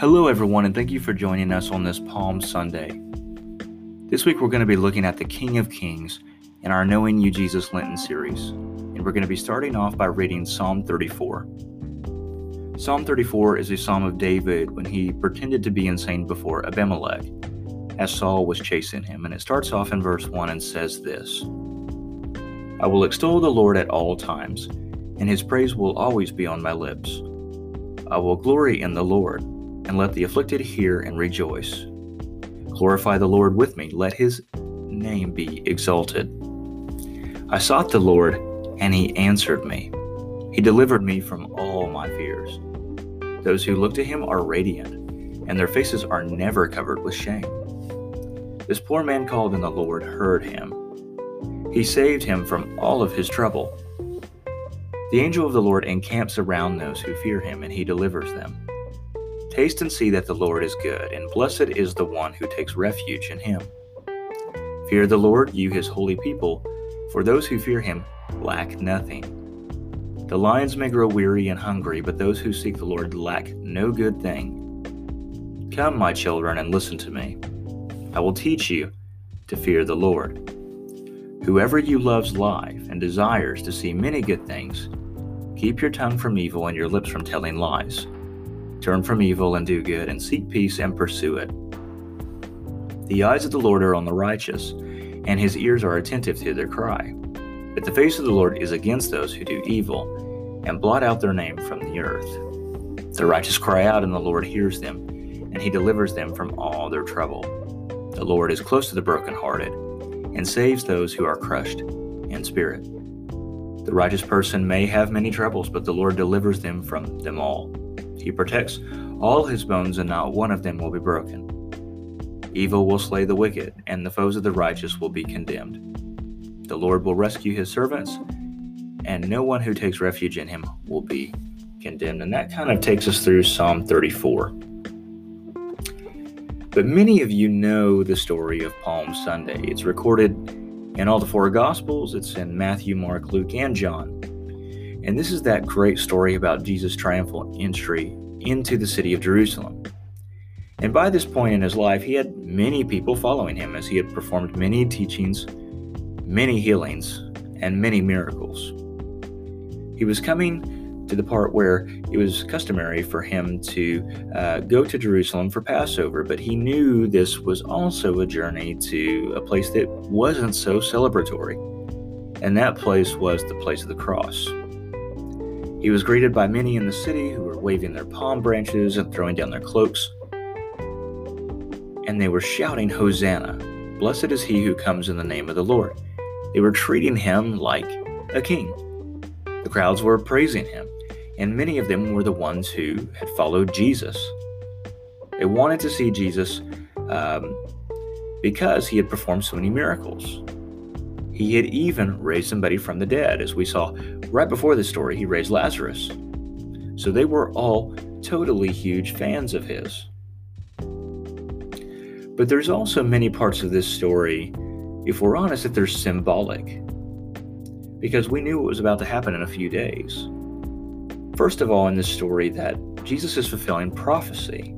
Hello, everyone, and thank you for joining us on this Palm Sunday. This week, we're going to be looking at the King of Kings in our Knowing You Jesus Lenten series, and we're going to be starting off by reading Psalm 34. Psalm 34 is a psalm of David when he pretended to be insane before Abimelech, as Saul was chasing him, and it starts off in verse 1 and says this I will extol the Lord at all times, and his praise will always be on my lips. I will glory in the Lord and let the afflicted hear and rejoice. Glorify the Lord with me, let his name be exalted. I sought the Lord, and he answered me. He delivered me from all my fears. Those who look to him are radiant, and their faces are never covered with shame. This poor man called, and the Lord heard him. He saved him from all of his trouble. The angel of the Lord encamps around those who fear him, and he delivers them. Taste and see that the Lord is good, and blessed is the one who takes refuge in him. Fear the Lord, you his holy people, for those who fear him lack nothing. The lions may grow weary and hungry, but those who seek the Lord lack no good thing. Come, my children, and listen to me. I will teach you to fear the Lord. Whoever you loves life and desires to see many good things, keep your tongue from evil and your lips from telling lies. Turn from evil and do good, and seek peace and pursue it. The eyes of the Lord are on the righteous, and his ears are attentive to their cry. But the face of the Lord is against those who do evil, and blot out their name from the earth. The righteous cry out, and the Lord hears them, and he delivers them from all their trouble. The Lord is close to the brokenhearted, and saves those who are crushed in spirit. The righteous person may have many troubles, but the Lord delivers them from them all. He protects all his bones, and not one of them will be broken. Evil will slay the wicked, and the foes of the righteous will be condemned. The Lord will rescue his servants, and no one who takes refuge in him will be condemned. And that kind of takes us through Psalm 34. But many of you know the story of Palm Sunday. It's recorded in all the four Gospels, it's in Matthew, Mark, Luke, and John. And this is that great story about Jesus' triumphal entry into the city of Jerusalem. And by this point in his life, he had many people following him as he had performed many teachings, many healings, and many miracles. He was coming to the part where it was customary for him to uh, go to Jerusalem for Passover, but he knew this was also a journey to a place that wasn't so celebratory. And that place was the place of the cross. He was greeted by many in the city who were waving their palm branches and throwing down their cloaks. And they were shouting, Hosanna! Blessed is he who comes in the name of the Lord. They were treating him like a king. The crowds were praising him, and many of them were the ones who had followed Jesus. They wanted to see Jesus um, because he had performed so many miracles. He had even raised somebody from the dead, as we saw right before this story, he raised Lazarus. So they were all totally huge fans of his. But there's also many parts of this story, if we're honest, that they're symbolic. Because we knew what was about to happen in a few days. First of all, in this story, that Jesus is fulfilling prophecy.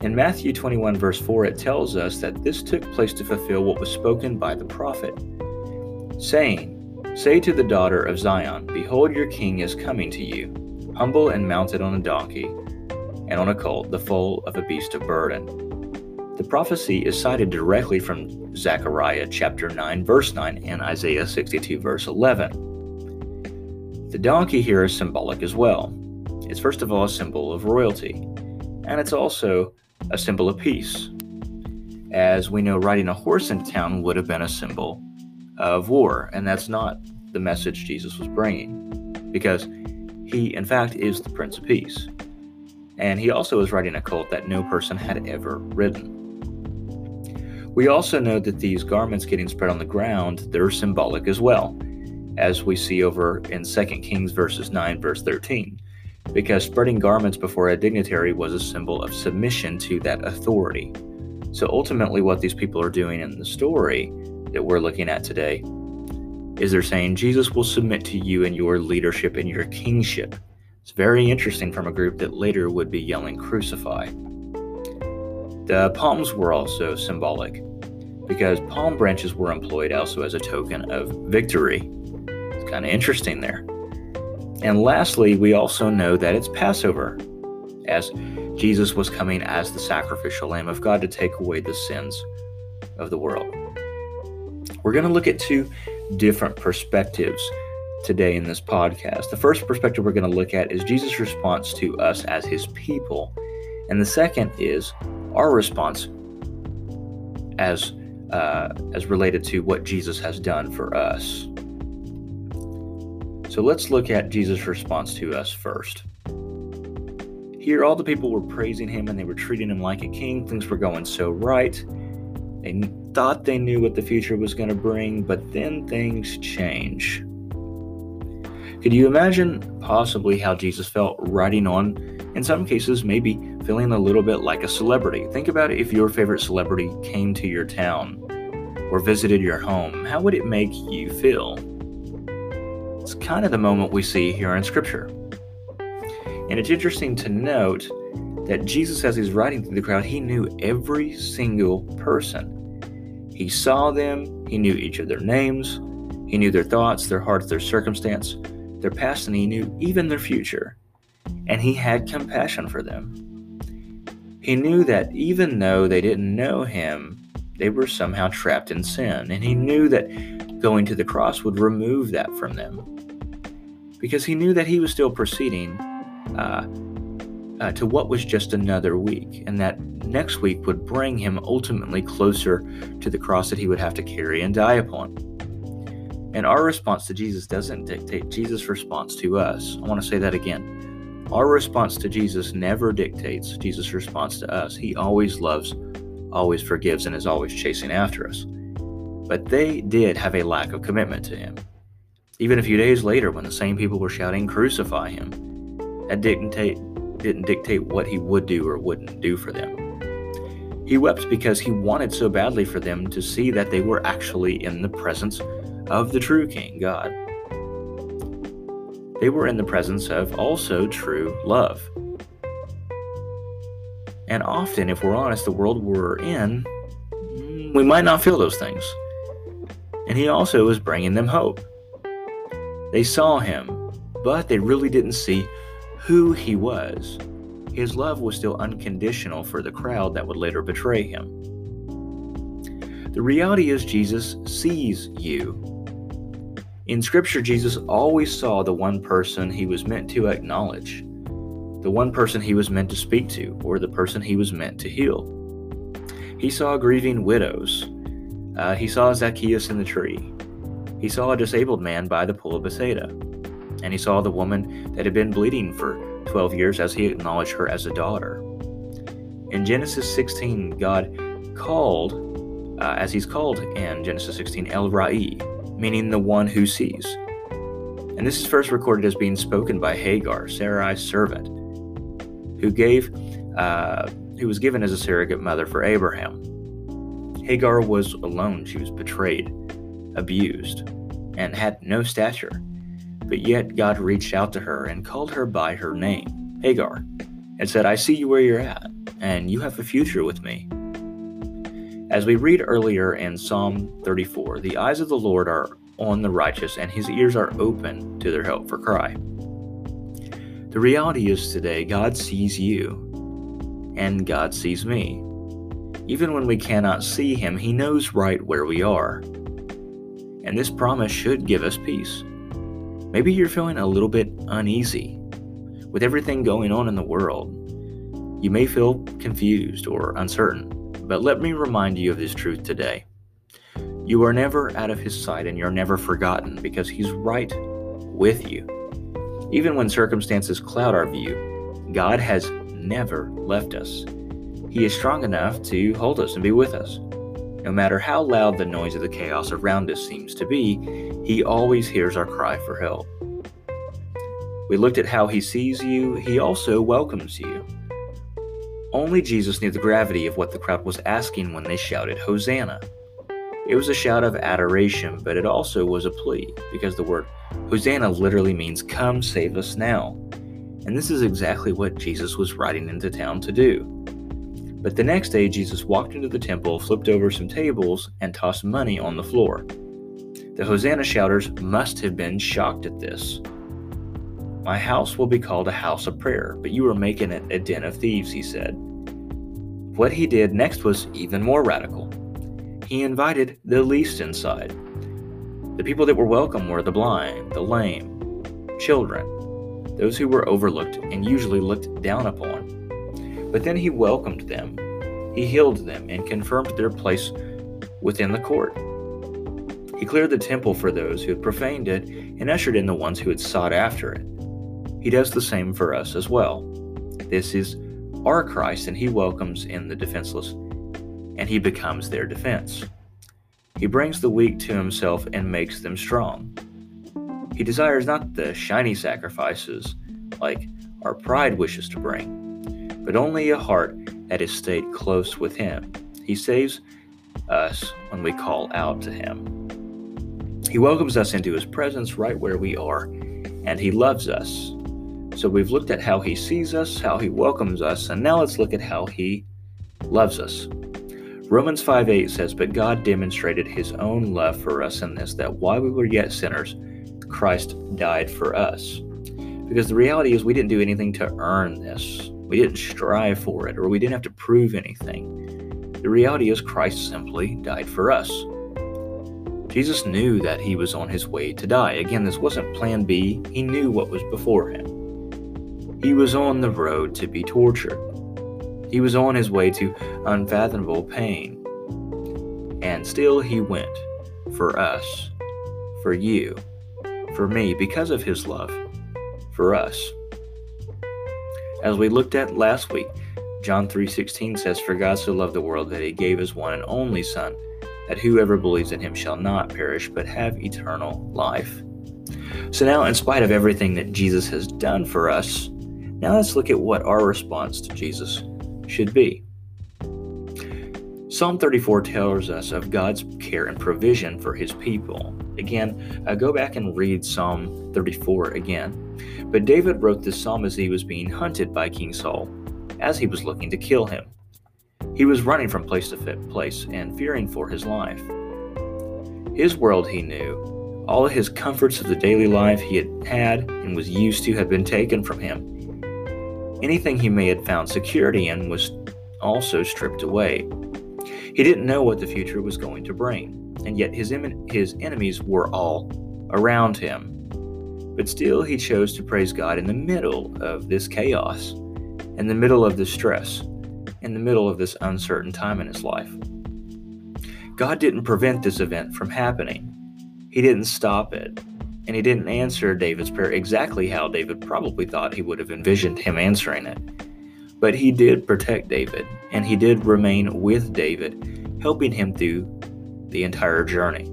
In Matthew 21, verse 4, it tells us that this took place to fulfill what was spoken by the prophet saying, Say to the daughter of Zion, Behold, your king is coming to you, humble and mounted on a donkey, and on a colt, the foal of a beast of burden. The prophecy is cited directly from Zechariah chapter 9, verse 9, and Isaiah 62, verse 11. The donkey here is symbolic as well. It's first of all a symbol of royalty, and it's also a symbol of peace. As we know, riding a horse into town would have been a symbol of war. And that's not the message Jesus was bringing, because he, in fact, is the Prince of Peace. And he also is riding a colt that no person had ever ridden. We also know that these garments getting spread on the ground, they're symbolic as well, as we see over in 2 Kings verses 9 verse 13, because spreading garments before a dignitary was a symbol of submission to that authority. So ultimately what these people are doing in the story that we're looking at today is they're saying Jesus will submit to you and your leadership and your kingship. It's very interesting from a group that later would be yelling, Crucify. The palms were also symbolic because palm branches were employed also as a token of victory. It's kind of interesting there. And lastly, we also know that it's Passover, as Jesus was coming as the sacrificial Lamb of God to take away the sins of the world. We're going to look at two different perspectives today in this podcast. The first perspective we're going to look at is Jesus' response to us as his people, and the second is our response as uh, as related to what Jesus has done for us. So let's look at Jesus' response to us first. Here, all the people were praising him and they were treating him like a king. Things were going so right. They thought they knew what the future was going to bring, but then things change. Could you imagine possibly how Jesus felt riding on, in some cases, maybe feeling a little bit like a celebrity? Think about it if your favorite celebrity came to your town or visited your home. How would it make you feel? It's kind of the moment we see here in Scripture. And it's interesting to note that Jesus, as he's riding through the crowd, he knew every single person. He saw them, he knew each of their names, he knew their thoughts, their hearts, their circumstance, their past, and he knew even their future. And he had compassion for them. He knew that even though they didn't know him, they were somehow trapped in sin. And he knew that going to the cross would remove that from them because he knew that he was still proceeding uh, uh, to what was just another week, and that next week would bring him ultimately closer to the cross that he would have to carry and die upon. And our response to Jesus doesn't dictate Jesus' response to us. I want to say that again. Our response to Jesus never dictates Jesus' response to us. He always loves, always forgives, and is always chasing after us. But they did have a lack of commitment to him. Even a few days later, when the same people were shouting, Crucify him, that dictate, didn't dictate what he would do or wouldn't do for them. He wept because he wanted so badly for them to see that they were actually in the presence of the true King, God. They were in the presence of also true love. And often, if we're honest, the world we're in, we might not feel those things. And he also was bringing them hope. They saw him, but they really didn't see who he was. His love was still unconditional for the crowd that would later betray him. The reality is, Jesus sees you. In Scripture, Jesus always saw the one person he was meant to acknowledge, the one person he was meant to speak to, or the person he was meant to heal. He saw grieving widows. Uh, he saw Zacchaeus in the tree. He saw a disabled man by the pool of Bethesda, and he saw the woman that had been bleeding for 12 years as he acknowledged her as a daughter. In Genesis 16, God called, uh, as he's called in Genesis 16, El Roi, meaning the one who sees. And this is first recorded as being spoken by Hagar, Sarai's servant, who gave, uh, who was given as a surrogate mother for Abraham. Hagar was alone; she was betrayed abused, and had no stature. But yet God reached out to her and called her by her name, Hagar, and said, I see you where you're at, and you have a future with me. As we read earlier in Psalm 34, the eyes of the Lord are on the righteous, and his ears are open to their help for cry. The reality is today, God sees you, and God sees me. Even when we cannot see him, he knows right where we are and this promise should give us peace. Maybe you're feeling a little bit uneasy with everything going on in the world. You may feel confused or uncertain, but let me remind you of this truth today. You are never out of His sight and you're never forgotten because He's right with you. Even when circumstances cloud our view, God has never left us. He is strong enough to hold us and be with us. No matter how loud the noise of the chaos around us seems to be, He always hears our cry for help. We looked at how He sees you, He also welcomes you. Only Jesus knew the gravity of what the crowd was asking when they shouted, Hosanna. It was a shout of adoration, but it also was a plea, because the word Hosanna literally means, Come save us now. And this is exactly what Jesus was riding into town to do. But the next day, Jesus walked into the temple, flipped over some tables, and tossed money on the floor. The Hosanna shouters must have been shocked at this. My house will be called a house of prayer, but you are making it a den of thieves, he said. What he did next was even more radical. He invited the least inside. The people that were welcome were the blind, the lame, children, those who were overlooked and usually looked down upon. But then he welcomed them, he healed them, and confirmed their place within the court. He cleared the temple for those who had profaned it and ushered in the ones who had sought after it. He does the same for us as well. This is our Christ, and He welcomes in the defenseless, and He becomes their defense. He brings the weak to Himself and makes them strong. He desires not the shiny sacrifices like our pride wishes to bring, but only a heart that is stayed close with Him. He saves us when we call out to Him. He welcomes us into His presence right where we are, and He loves us so we've looked at how he sees us, how he welcomes us, and now let's look at how he loves us. Romans 5 8 says, But God demonstrated his own love for us in this, that while we were yet sinners, Christ died for us. Because the reality is, we didn't do anything to earn this. We didn't strive for it, or we didn't have to prove anything. The reality is, Christ simply died for us. Jesus knew that he was on his way to die. Again, this wasn't plan B, he knew what was before him. He was on the road to be tortured. He was on his way to unfathomable pain. And still he went for us, for you, for me, because of his love for us. As we looked at last week, John 3:16 says for God so loved the world that he gave his one and only son that whoever believes in him shall not perish but have eternal life. So now in spite of everything that Jesus has done for us, now let's look at what our response to Jesus should be. Psalm 34 tells us of God's care and provision for his people. Again, uh, go back and read Psalm 34 again. But David wrote this psalm as he was being hunted by King Saul, as he was looking to kill him. He was running from place to place and fearing for his life. His world, he knew, all of his comforts of the daily life he had had and was used to had been taken from him. Anything he may have found security in was also stripped away. He didn't know what the future was going to bring, and yet his, em- his enemies were all around him. But still, he chose to praise God in the middle of this chaos, in the middle of this stress, in the middle of this uncertain time in his life. God didn't prevent this event from happening, He didn't stop it and he didn't answer David's prayer exactly how David probably thought he would have envisioned him answering it. But he did protect David, and he did remain with David, helping him through the entire journey.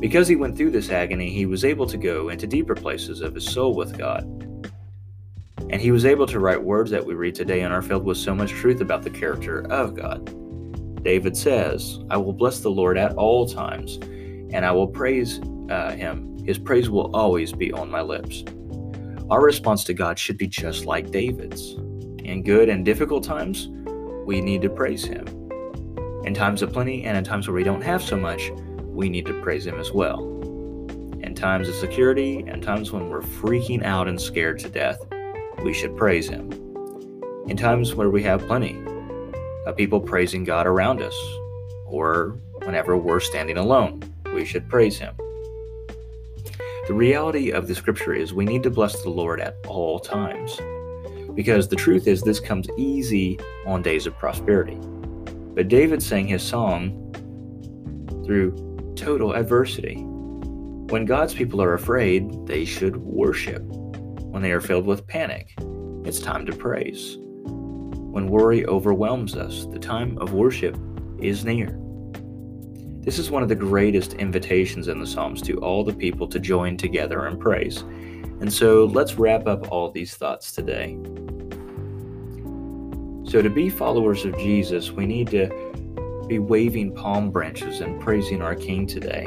Because he went through this agony, he was able to go into deeper places of his soul with God. And he was able to write words that we read today and are filled with so much truth about the character of God. David says, I will bless the Lord at all times, and I will praise uh, him, his praise will always be on my lips. Our response to God should be just like David's. In good and difficult times, we need to praise him. In times of plenty and in times where we don't have so much, we need to praise him as well. In times of security and times when we're freaking out and scared to death, we should praise him. In times where we have plenty of people praising God around us, or whenever we're standing alone, we should praise him. The reality of the scripture is we need to bless the Lord at all times. Because the truth is, this comes easy on days of prosperity. But David sang his song through total adversity. When God's people are afraid, they should worship. When they are filled with panic, it's time to praise. When worry overwhelms us, the time of worship is near. This is one of the greatest invitations in the Psalms to all the people to join together in praise. And so let's wrap up all these thoughts today. So, to be followers of Jesus, we need to be waving palm branches and praising our King today,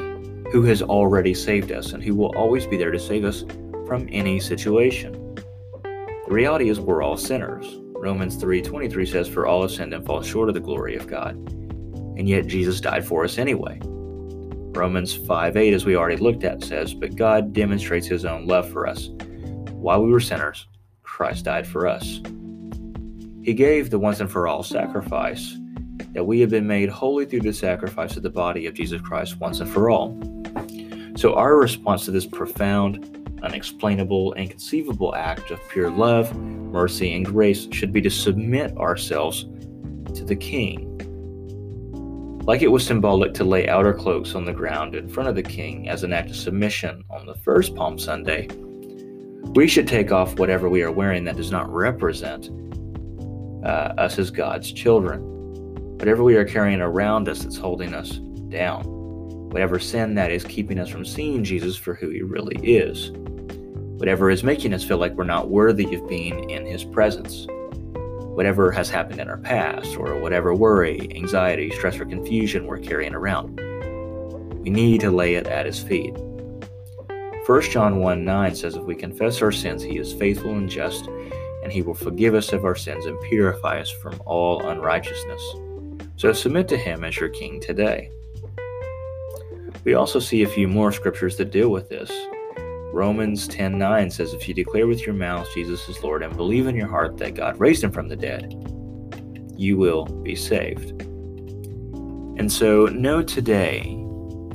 who has already saved us and who will always be there to save us from any situation. The reality is we're all sinners. Romans 3:23 says for all have sinned and fall short of the glory of God. And yet Jesus died for us anyway. Romans 5:8 as we already looked at says, "But God demonstrates his own love for us. While we were sinners, Christ died for us." He gave the once and for all sacrifice that we have been made holy through the sacrifice of the body of Jesus Christ once and for all. So, our response to this profound, unexplainable, inconceivable act of pure love, mercy, and grace should be to submit ourselves to the King. Like it was symbolic to lay outer cloaks on the ground in front of the King as an act of submission on the first Palm Sunday, we should take off whatever we are wearing that does not represent uh, us as God's children. Whatever we are carrying around us that's holding us down. Whatever sin that is keeping us from seeing Jesus for who he really is. Whatever is making us feel like we're not worthy of being in his presence. Whatever has happened in our past, or whatever worry, anxiety, stress, or confusion we're carrying around. We need to lay it at his feet. 1 John 1 9 says, If we confess our sins, he is faithful and just and he will forgive us of our sins and purify us from all unrighteousness. So submit to him as your king today. We also see a few more scriptures that deal with this. Romans 10:9 says if you declare with your mouth Jesus is Lord and believe in your heart that God raised him from the dead, you will be saved. And so know today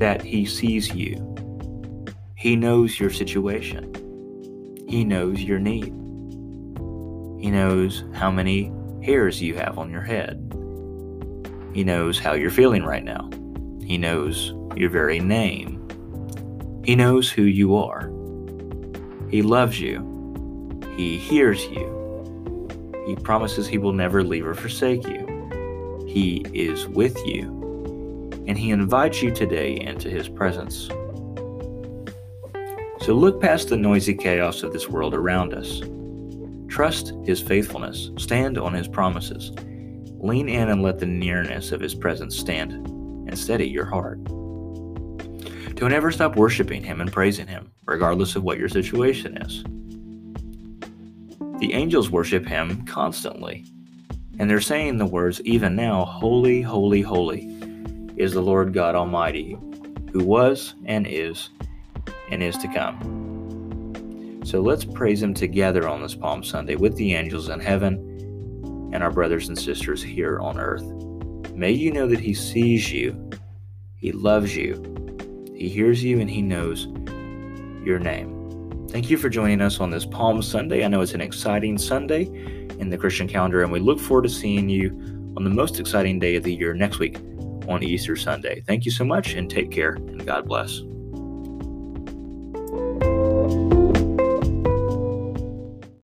that he sees you. He knows your situation. He knows your need. He knows how many hairs you have on your head. He knows how you're feeling right now. He knows your very name. He knows who you are. He loves you. He hears you. He promises He will never leave or forsake you. He is with you. And He invites you today into His presence. So look past the noisy chaos of this world around us Trust His faithfulness, stand on His promises. Lean in and let the nearness of His presence stand and steady your heart. Don't ever stop worshiping Him and praising Him, regardless of what your situation is. The angels worship Him constantly, and they're saying the words, even now, Holy, holy, holy is the Lord God Almighty, who was and is and is to come. So let's praise Him together on this Palm Sunday with the angels in heaven and our brothers and sisters here on earth. May you know that He sees you, He loves you, He hears you, and He knows your name. Thank you for joining us on this Palm Sunday. I know it's an exciting Sunday in the Christian calendar, and we look forward to seeing you on the most exciting day of the year next week on Easter Sunday. Thank you so much, and take care, and God bless.